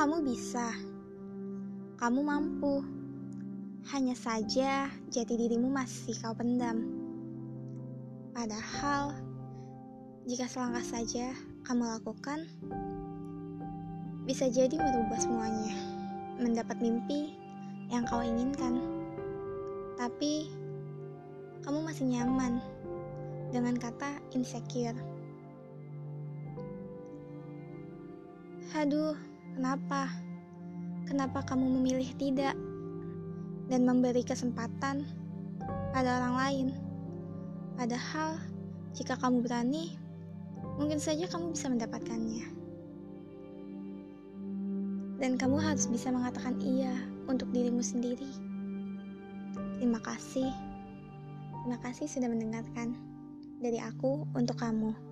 Kamu bisa. Kamu mampu. Hanya saja jati dirimu masih kau pendam. Padahal, jika selangkah saja kamu lakukan, bisa jadi merubah semuanya, mendapat mimpi yang kau inginkan. Tapi, kamu masih nyaman dengan kata insecure. Aduh, kenapa? Kenapa kamu memilih tidak dan memberi kesempatan pada orang lain? Padahal, jika kamu berani, mungkin saja kamu bisa mendapatkannya. Dan kamu harus bisa mengatakan iya untuk dirimu sendiri. Terima kasih. Terima kasih sudah mendengarkan. Dari aku untuk kamu.